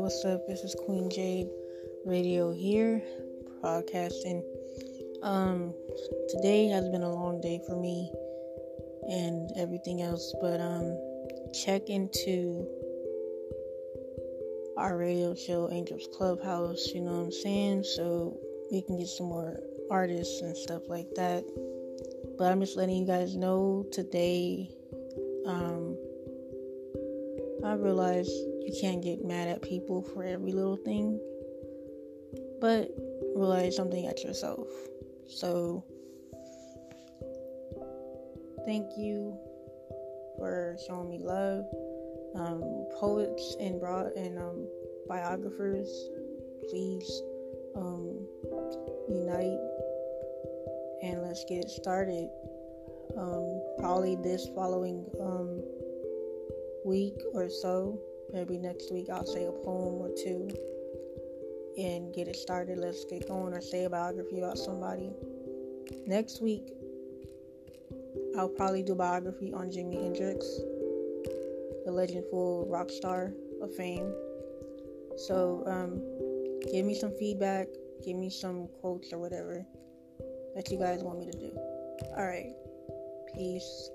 what's up? This is Queen Jade Radio here, broadcasting. Um, today has been a long day for me and everything else, but um, check into our radio show, Angels Clubhouse. You know what I'm saying? So we can get some more artists and stuff like that. But I'm just letting you guys know today. Um, I realize you can't get mad at people for every little thing, but realize something at yourself. So, thank you for showing me love. Um, poets and broad and um, biographers, please um, unite and let's get started. Um, probably this following um, week or so. Maybe next week I'll say a poem or two and get it started. Let's get going or say a biography about somebody. Next week I'll probably do biography on Jimi Hendrix, the legendful rock star of fame. So um, give me some feedback, give me some quotes or whatever that you guys want me to do. All right. Peace.